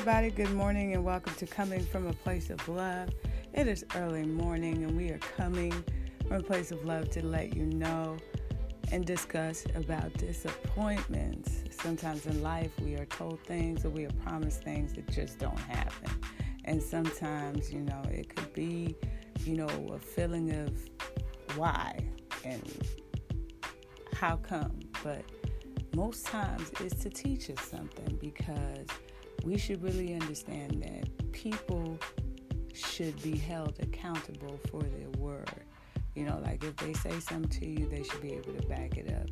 everybody. Good morning and welcome to Coming from a Place of Love. It is early morning and we are coming from a place of love to let you know and discuss about disappointments. Sometimes in life we are told things or we are promised things that just don't happen. And sometimes, you know, it could be, you know, a feeling of why and how come. But most times it's to teach us something because we should really understand that people should be held accountable for their word. You know, like if they say something to you, they should be able to back it up.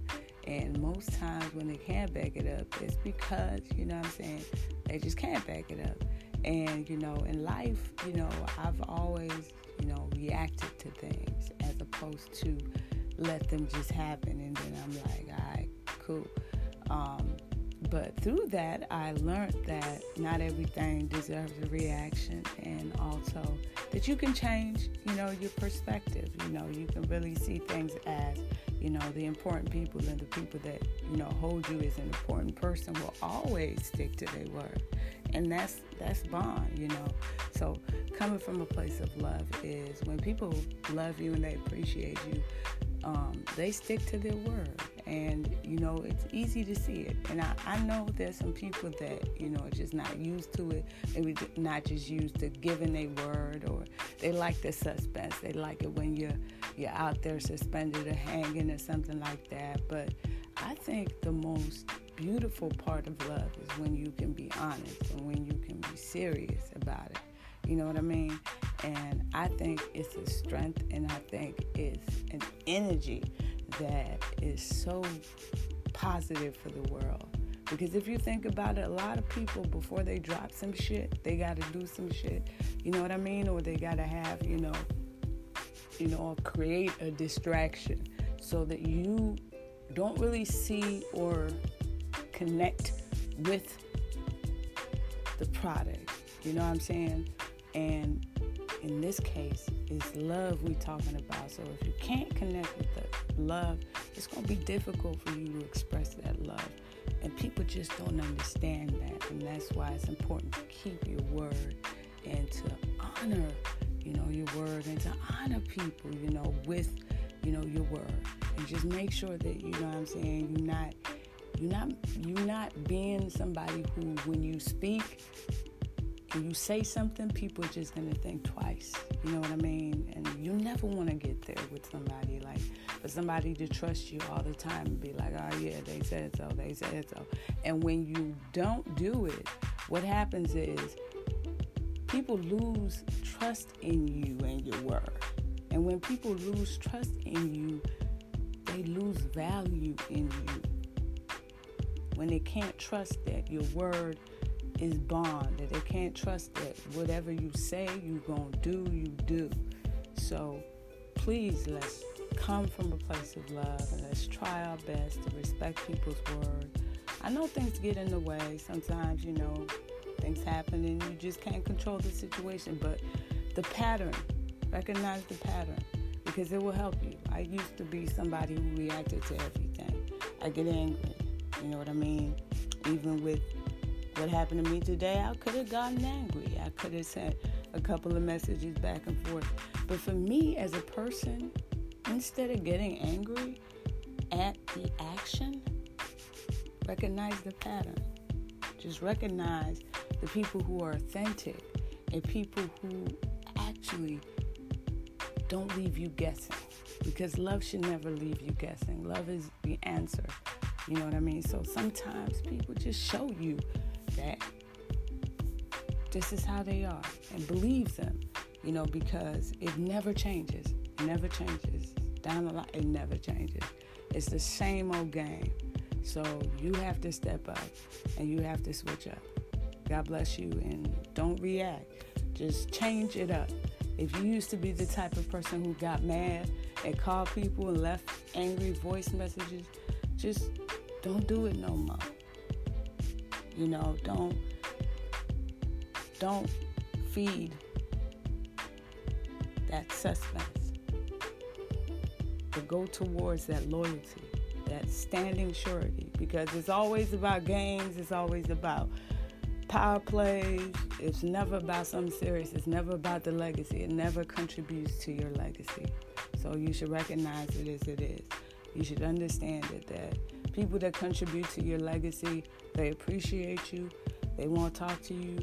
And most times when they can't back it up, it's because, you know what I'm saying, they just can't back it up. And, you know, in life, you know, I've always, you know, reacted to things as opposed to let them just happen. And then I'm like, all right, cool. Um, but through that, I learned that not everything deserves a reaction, and also that you can change, you know, your perspective. You know, you can really see things as, you know, the important people and the people that you know hold you as an important person will always stick to their word, and that's that's bond, you know. So coming from a place of love is when people love you and they appreciate you, um, they stick to their word and you know it's easy to see it. And I, I know there's some people that you know are just not used to it. Maybe not just used to giving a word or they like the suspense. They like it when you're you're out there suspended or hanging or something like that. But i think the most beautiful part of love is when you can be honest and when you can be serious about it. You know what i mean? And i think it's a strength and i think it's an energy that is so positive for the world. Because if you think about it, a lot of people before they drop some shit, they got to do some shit. You know what I mean? Or they got to have, you know, you know, create a distraction so that you don't really see or connect with the product. You know what I'm saying? And in this case, it's love we're talking about. So if you can't connect with the love, it's going to be difficult for you to express that love. And people just don't understand that. And that's why it's important to keep your word and to honor, you know, your word and to honor people, you know, with, you know, your word. And just make sure that, you know what I'm saying, you're not you're not you're not being somebody who when you speak and you say something, people are just gonna think twice. You know what I mean? And you never want to get there with somebody like for somebody to trust you all the time and be like, oh yeah, they said so, they said so. And when you don't do it, what happens is people lose trust in you and your word. And when people lose trust in you, they lose value in you. When they can't trust that your word is bond that they can't trust that whatever you say you gonna do you do. So please let's come from a place of love and let's try our best to respect people's word. I know things get in the way sometimes you know things happen and you just can't control the situation but the pattern recognize the pattern because it will help you. I used to be somebody who reacted to everything. I get angry you know what i mean? Even with what happened to me today, I could have gotten angry. I could have sent a couple of messages back and forth. But for me as a person, instead of getting angry at the action, recognize the pattern. Just recognize the people who are authentic and people who actually don't leave you guessing. Because love should never leave you guessing. Love is the answer. You know what I mean? So sometimes people just show you that this is how they are and believe them, you know, because it never changes. Never changes. Down the line, it never changes. It's the same old game. So you have to step up and you have to switch up. God bless you and don't react. Just change it up. If you used to be the type of person who got mad and called people and left angry voice messages, just don't do it no more. You know, don't don't feed that suspense. But go towards that loyalty, that standing surety, because it's always about games, it's always about power plays. It's never about something serious. It's never about the legacy. It never contributes to your legacy. So you should recognize it as it is. You should understand it that people that contribute to your legacy, they appreciate you. They won't talk to you.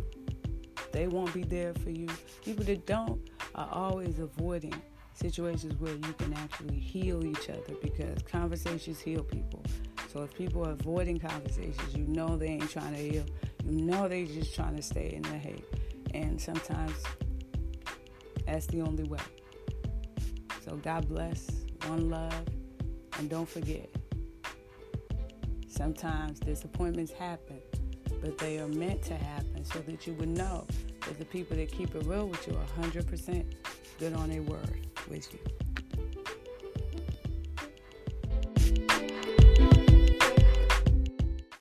They won't be there for you. People that don't are always avoiding situations where you can actually heal each other because conversations heal people. So if people are avoiding conversations, you know they ain't trying to heal. You know they just trying to stay in the hate. And sometimes that's the only way. So God bless, one love, and don't forget. Sometimes disappointments happen, but they are meant to happen so that you would know that the people that keep it real with you are 100% good on their word with you.